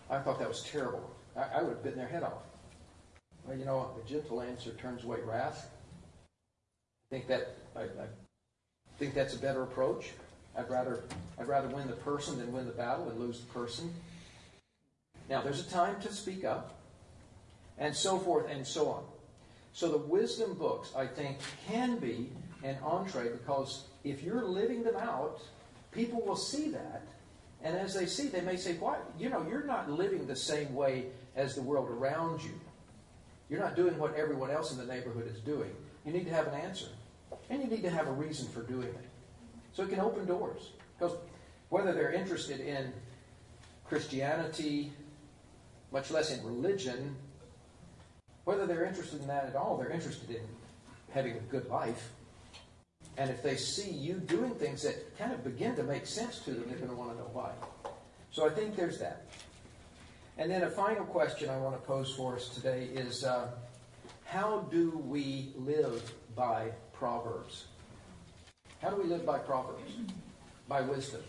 I thought that was terrible. I, I would have bitten their head off. Well, you know, a gentle answer turns away wrath. I think that I, I think that's a better approach. I'd rather I'd rather win the person than win the battle and lose the person. Now, there's a time to speak up, and so forth and so on. So the wisdom books, I think, can be an entree because if you're living them out, people will see that. And as they see, they may say, "Why? You know, you're not living the same way as the world around you. You're not doing what everyone else in the neighborhood is doing. You need to have an answer, and you need to have a reason for doing it. So it can open doors. Because whether they're interested in Christianity, much less in religion, whether they're interested in that at all, they're interested in having a good life. And if they see you doing things that kind of begin to make sense to them, they're going to want to know why. So I think there's that. And then a final question I want to pose for us today is uh, how do we live by Proverbs? How do we live by Proverbs? By wisdom.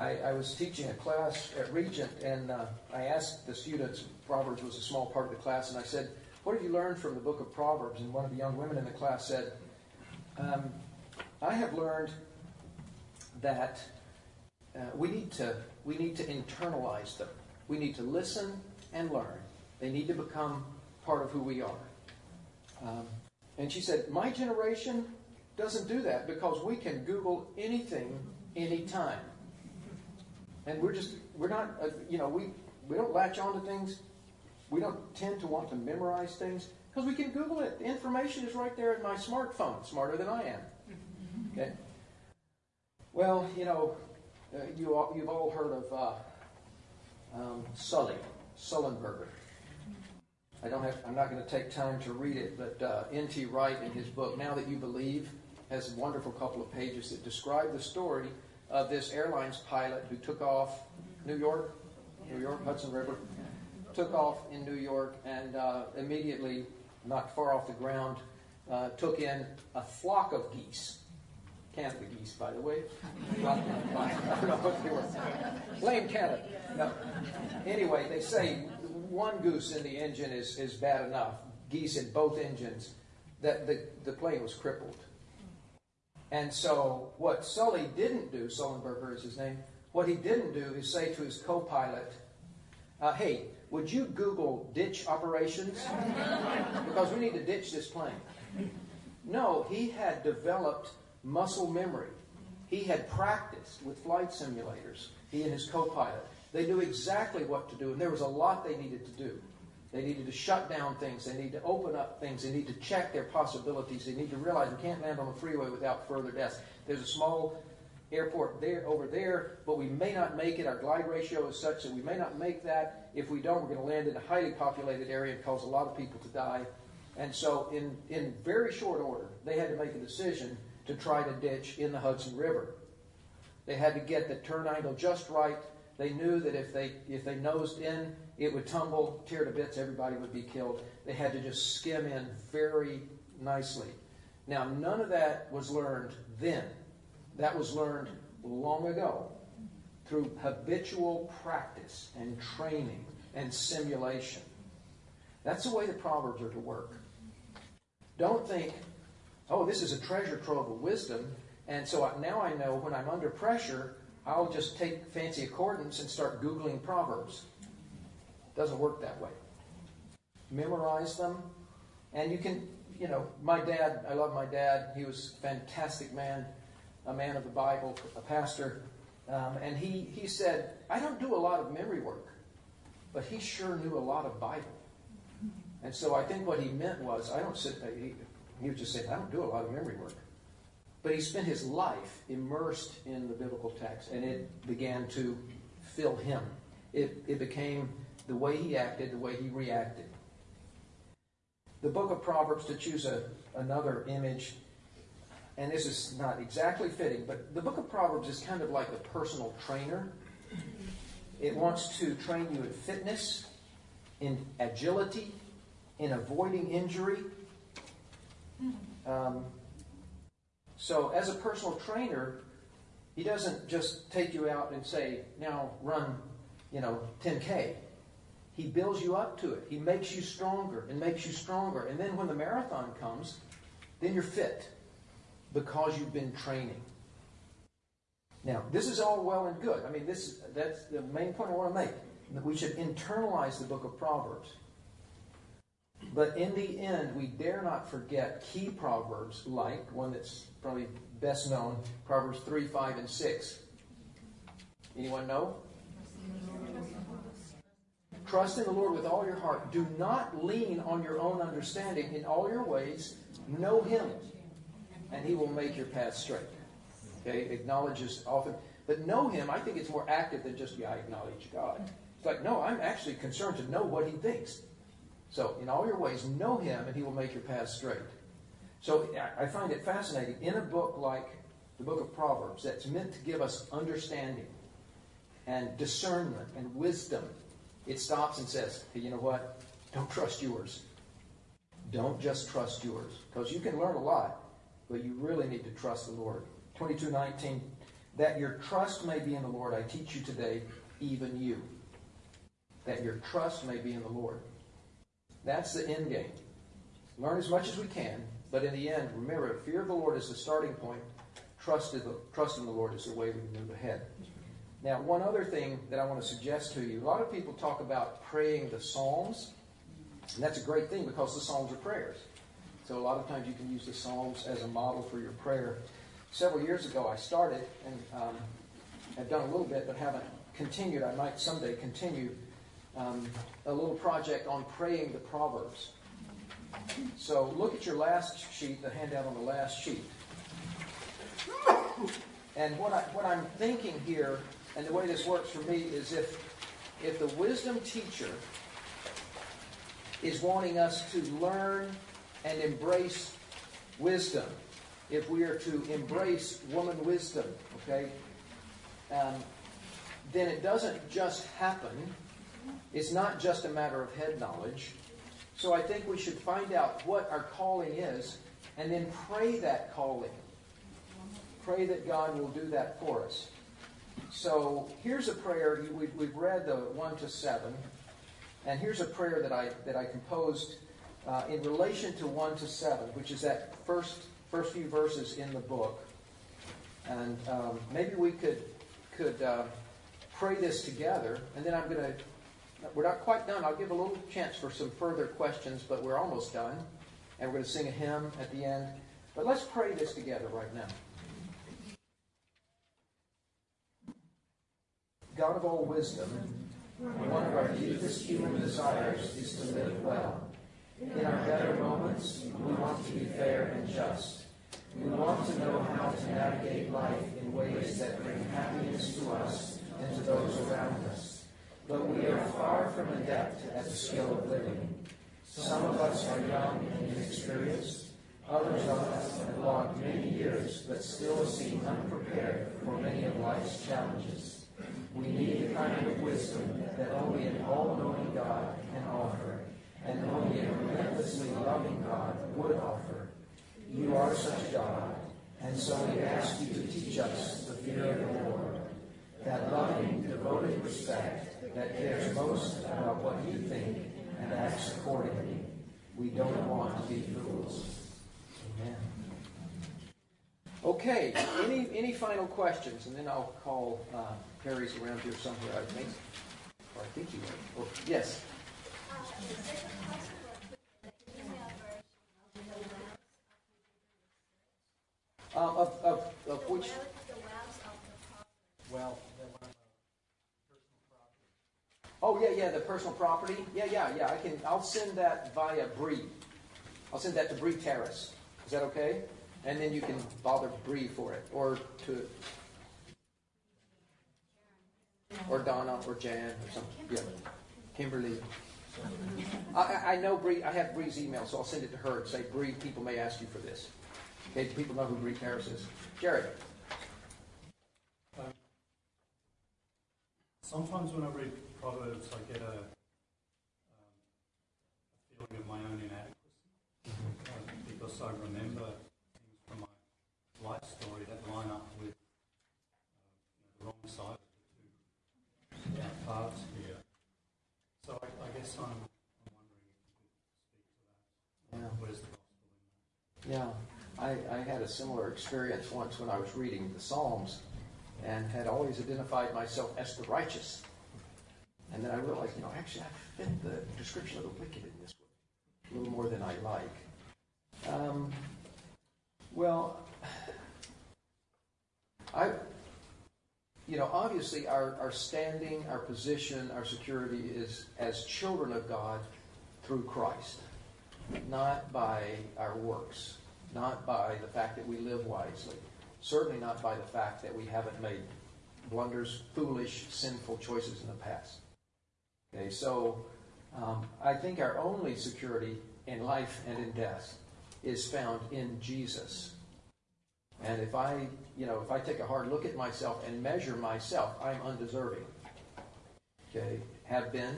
I, I was teaching a class at Regent, and uh, I asked the students, Proverbs was a small part of the class, and I said, What have you learned from the book of Proverbs? And one of the young women in the class said, um, I have learned that uh, we, need to, we need to internalize them. We need to listen and learn. They need to become part of who we are. Um, and she said, My generation doesn't do that because we can Google anything anytime. And we're just, we're not, uh, you know, we, we don't latch on to things. We don't tend to want to memorize things because we can Google it. The information is right there in my smartphone, smarter than I am. Okay? Well, you know, uh, you all, you've all heard of uh, um, Sully, Sullenberger. I don't have, I'm not going to take time to read it, but uh, N.T. Wright in his book, Now That You Believe, has a wonderful couple of pages that describe the story of this airlines pilot who took off New York, New York, Hudson River, took off in New York and uh, immediately, not far off the ground, uh, took in a flock of geese. Canada geese, by the way. [LAUGHS] Blame Canada. No. Anyway, they say one goose in the engine is, is bad enough. Geese in both engines. That the, the plane was crippled. And so what Sully didn't do, Sullenberger is his name, what he didn't do is say to his co-pilot, uh, hey, would you Google ditch operations? [LAUGHS] because we need to ditch this plane. No, he had developed muscle memory. He had practiced with flight simulators, he and his co-pilot. They knew exactly what to do, and there was a lot they needed to do. They needed to shut down things. They need to open up things. They need to check their possibilities. They need to realize we can't land on the freeway without further deaths. There's a small airport there over there, but we may not make it. Our glide ratio is such that we may not make that. If we don't, we're going to land in a highly populated area and cause a lot of people to die. And so, in, in very short order, they had to make a decision to try to ditch in the Hudson River. They had to get the turn angle just right. They knew that if they if they nosed in, it would tumble, tear to bits, everybody would be killed. They had to just skim in very nicely. Now, none of that was learned then. That was learned long ago through habitual practice and training and simulation. That's the way the Proverbs are to work. Don't think, oh, this is a treasure trove of wisdom, and so now I know when I'm under pressure, I'll just take fancy accordance and start Googling Proverbs. Doesn't work that way. Memorize them, and you can, you know, my dad, I love my dad. He was a fantastic man, a man of the Bible, a pastor. Um, and he, he said, I don't do a lot of memory work, but he sure knew a lot of Bible. And so I think what he meant was, I don't sit, he, he was just saying, I don't do a lot of memory work. But he spent his life immersed in the biblical text, and it began to fill him. It, it became the way he acted, the way he reacted. The book of Proverbs, to choose a, another image, and this is not exactly fitting, but the book of Proverbs is kind of like a personal trainer. It wants to train you in fitness, in agility, in avoiding injury. Um, so, as a personal trainer, he doesn't just take you out and say, now run, you know, 10K. He builds you up to it. He makes you stronger and makes you stronger. And then when the marathon comes, then you're fit because you've been training. Now, this is all well and good. I mean, this that's the main point I want to make. That we should internalize the book of Proverbs. But in the end, we dare not forget key proverbs like one that's probably best known, Proverbs 3, 5, and 6. Anyone know? Trust in the Lord with all your heart. Do not lean on your own understanding. In all your ways, know Him, and He will make your path straight. Okay, acknowledges often. But know Him, I think it's more active than just, yeah, I acknowledge God. It's like, no, I'm actually concerned to know what He thinks. So, in all your ways, know Him, and He will make your path straight. So, I find it fascinating. In a book like the book of Proverbs, that's meant to give us understanding and discernment and wisdom, it stops and says, hey, you know what? Don't trust yours. Don't just trust yours. Because you can learn a lot, but you really need to trust the Lord. 2219, that your trust may be in the Lord, I teach you today, even you. That your trust may be in the Lord. That's the end game. Learn as much as we can, but in the end, remember, fear of the Lord is the starting point. Trust in the, trust in the Lord is the way we move ahead. Now, one other thing that I want to suggest to you a lot of people talk about praying the Psalms, and that's a great thing because the Psalms are prayers. So, a lot of times you can use the Psalms as a model for your prayer. Several years ago, I started and um, have done a little bit, but haven't continued. I might someday continue um, a little project on praying the Proverbs. So, look at your last sheet, the handout on the last sheet. And what, I, what I'm thinking here and the way this works for me is if, if the wisdom teacher is wanting us to learn and embrace wisdom, if we are to embrace woman wisdom, okay, um, then it doesn't just happen. It's not just a matter of head knowledge. So I think we should find out what our calling is and then pray that calling. Pray that God will do that for us. So here's a prayer. We've, we've read the 1 to 7. And here's a prayer that I, that I composed uh, in relation to 1 to 7, which is that first, first few verses in the book. And um, maybe we could, could uh, pray this together. And then I'm going to, we're not quite done. I'll give a little chance for some further questions, but we're almost done. And we're going to sing a hymn at the end. But let's pray this together right now. God of all wisdom, one of our deepest human desires is to live well. In our better moments, we want to be fair and just. We want to know how to navigate life in ways that bring happiness to us and to those around us. But we are far from adept at the skill of living. Some of us are young and inexperienced. Others of us have logged many years, but still seem unprepared for many of life's challenges. We need the kind of wisdom that only an all-knowing God can offer, and only a relentlessly loving God would offer. You are such God, and so we ask you to teach us the fear of the Lord, that loving, devoted respect that cares most about what you think and acts accordingly. We don't want to be fools. Amen. Okay, any, any final questions? And then I'll call uh, Perry's around here somewhere, I think. Or I think he were. Or, yes. Um, of, of, of which, Well, oh, yeah, yeah, the personal property. Yeah, yeah, yeah, I can, I'll send that via Bree. I'll send that to Bree Terrace. Is that okay? And then you can bother Bree for it, or to, or Donna, or Jan, or something, yeah. Kimberly. I, I- know Bree, I have Bree's email, so I'll send it to her and say, Bree, people may ask you for this. Okay, do people know who Bree Terrace is? Jerry? Sometimes when I read Proverbs, I get a, um, a feeling of my own inadequacy um, because I remember things from my life story that line up with uh, the wrong side of the two uh, paths here. So I, I guess I'm, I'm wondering if you could speak to that. Yeah. Where's the gospel in that? Yeah, I, I had a similar experience once when I was reading the Psalms and had always identified myself as the righteous. And then I realized, you know, actually I fit the description of the wicked in this one a little more than I like. Um, well, I, you know, obviously our, our standing, our position, our security is as children of God through Christ, not by our works not by the fact that we live wisely, certainly not by the fact that we haven't made blunders, foolish, sinful choices in the past. Okay, so um, I think our only security in life and in death is found in Jesus. And if I, you know, if I take a hard look at myself and measure myself, I'm undeserving. Okay, have been,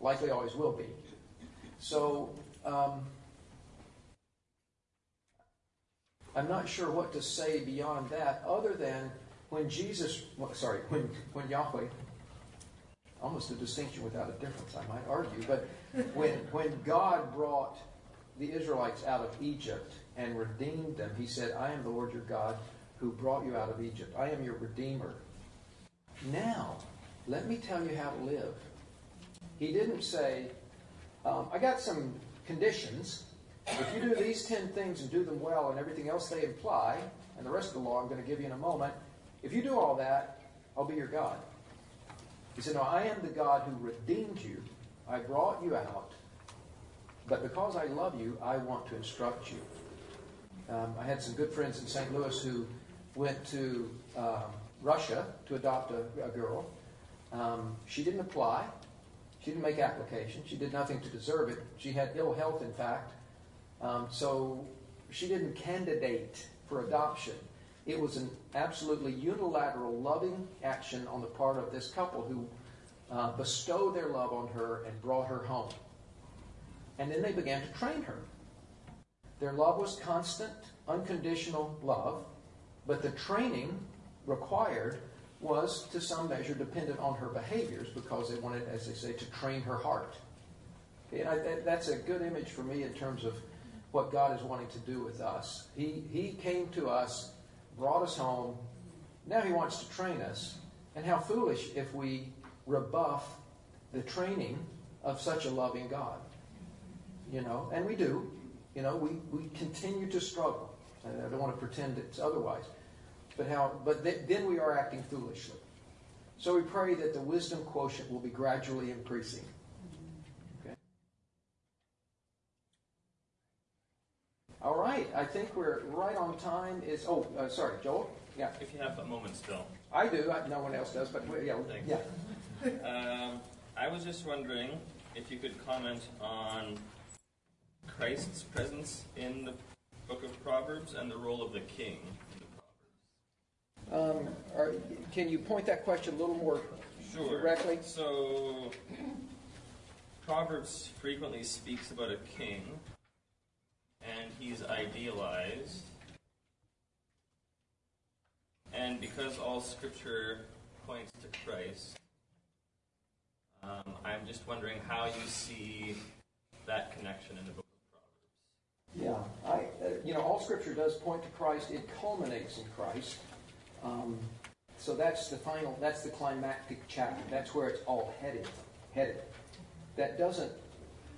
likely always will be. So, um, I'm not sure what to say beyond that, other than when Jesus, sorry, [LAUGHS] when, when Yahweh, almost a distinction without a difference, I might argue, but when, when God brought the Israelites out of Egypt and redeemed them, he said, I am the Lord your God who brought you out of Egypt. I am your Redeemer. Now, let me tell you how to live. He didn't say, um, I got some conditions. If you do these 10 things and do them well and everything else they imply, and the rest of the law I'm going to give you in a moment, if you do all that, I'll be your God. He said, No, I am the God who redeemed you. I brought you out. But because I love you, I want to instruct you. Um, I had some good friends in St. Louis who went to um, Russia to adopt a, a girl. Um, she didn't apply. She didn't make application. She did nothing to deserve it. She had ill health, in fact. Um, so she didn't candidate for adoption. It was an absolutely unilateral, loving action on the part of this couple who uh, bestowed their love on her and brought her home. And then they began to train her. Their love was constant, unconditional love, but the training required was to some measure dependent on her behaviors because they wanted, as they say, to train her heart. And I, that, that's a good image for me in terms of what God is wanting to do with us. He, he came to us, brought us home. Now He wants to train us. And how foolish if we rebuff the training of such a loving God. You know, and we do. You know, we, we continue to struggle. I don't want to pretend it's otherwise. But how? But th- then we are acting foolishly. So we pray that the wisdom quotient will be gradually increasing. Okay. All right. I think we're right on time. Is oh, uh, sorry, Joel. Yeah, If you have a moment still. I do. I, no one else does. But we- yeah, Thanks. yeah. Um, I was just wondering if you could comment on Christ's presence in the book of Proverbs and the role of the king in the Proverbs. Um, are, can you point that question a little more Sure. directly? So, Proverbs frequently speaks about a king, and he's idealized. And because all scripture points to Christ, um, I'm just wondering how you see that connection in the book of Proverbs. Yeah, I, uh, you know, all Scripture does point to Christ. It culminates in Christ. Um, So that's the final, that's the climactic chapter. That's where it's all headed. Headed. That doesn't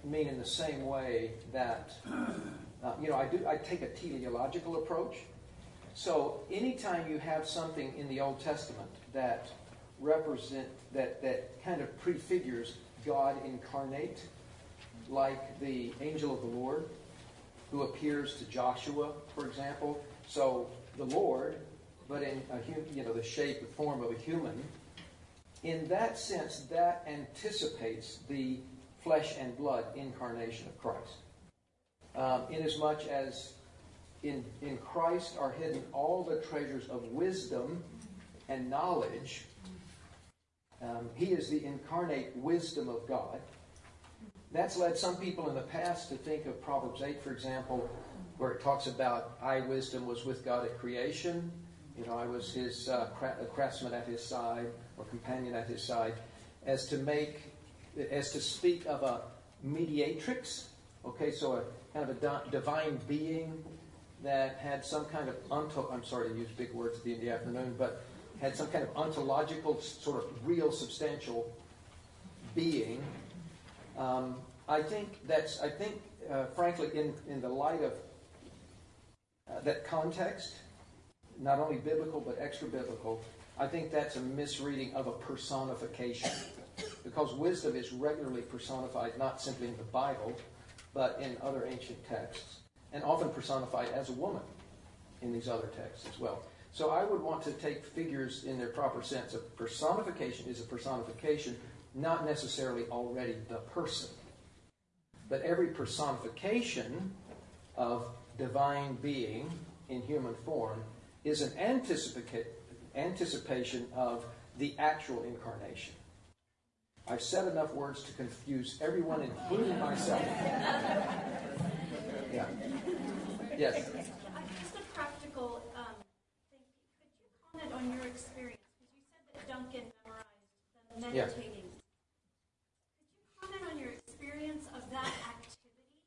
mean in the same way that, uh, you know, I do. I take a teleological approach. So anytime you have something in the Old Testament that represent that that kind of prefigures God incarnate, like the angel of the Lord, who appears to Joshua, for example. So the Lord, but in a, you know the shape, the form of a human. In that sense, that anticipates the flesh and blood incarnation of Christ. Um, inasmuch as in, in Christ are hidden all the treasures of wisdom and knowledge. Um, he is the incarnate wisdom of God. That's led some people in the past to think of Proverbs 8, for example, where it talks about I, wisdom, was with God at creation. You know, I was his uh, craftsman at his side or companion at his side, as to make, as to speak of a mediatrix. Okay, so a kind of a divine being that had some kind of onto, I'm sorry to use big words at the end of the afternoon, but had some kind of ontological, sort of real, substantial being. Um, I think that's, I think, uh, frankly, in, in the light of uh, that context, not only biblical but extra biblical, I think that's a misreading of a personification. Because wisdom is regularly personified not simply in the Bible, but in other ancient texts, and often personified as a woman in these other texts as well. So I would want to take figures in their proper sense. A personification is a personification, not necessarily already the person. But every personification of divine being in human form is an anticipation of the actual incarnation. I've said enough words to confuse everyone, including myself. yeah. Yes. Just a practical um, thing. Could you comment on your experience? Because you said that Duncan memorized the meditating. Yeah. Could you comment on your experience of that activity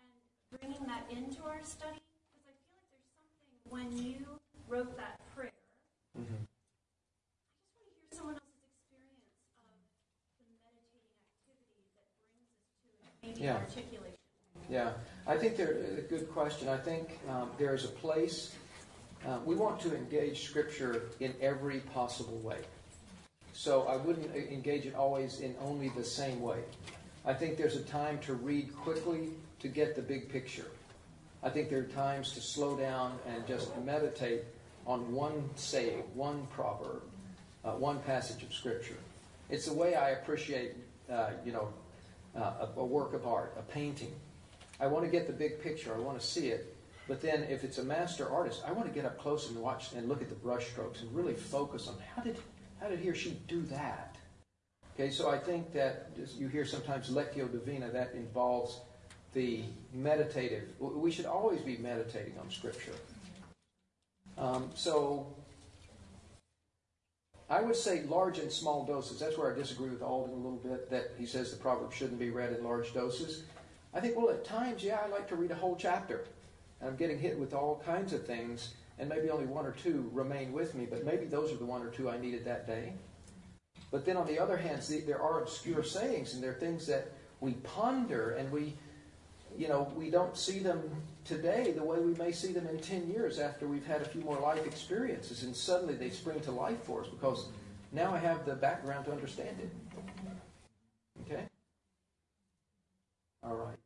and bringing that into our study? Because I feel like there's something when you wrote that prayer. Mm-hmm. Yeah. articulation? Yeah, I think there's a good question. I think um, there's a place. Uh, we want to engage Scripture in every possible way. So I wouldn't engage it always in only the same way. I think there's a time to read quickly to get the big picture. I think there are times to slow down and just meditate on one saying, one proverb, uh, one passage of Scripture. It's the way I appreciate, uh, you know, uh, a, a work of art, a painting. I want to get the big picture. I want to see it. But then, if it's a master artist, I want to get up close and watch and look at the brush strokes and really focus on how did how did he or she do that. Okay, so I think that you hear sometimes lectio divina that involves the meditative. We should always be meditating on Scripture. Um, so I would say large and small doses. That's where I disagree with Alden a little bit, that he says the proverb shouldn't be read in large doses. I think, well, at times, yeah, I like to read a whole chapter. And I'm getting hit with all kinds of things, and maybe only one or two remain with me, but maybe those are the one or two I needed that day. But then on the other hand, there are obscure sayings, and there are things that we ponder, and we, you know, we don't see them today the way we may see them in 10 years after we've had a few more life experiences, and suddenly they spring to life for us because now I have the background to understand it. Okay? All right.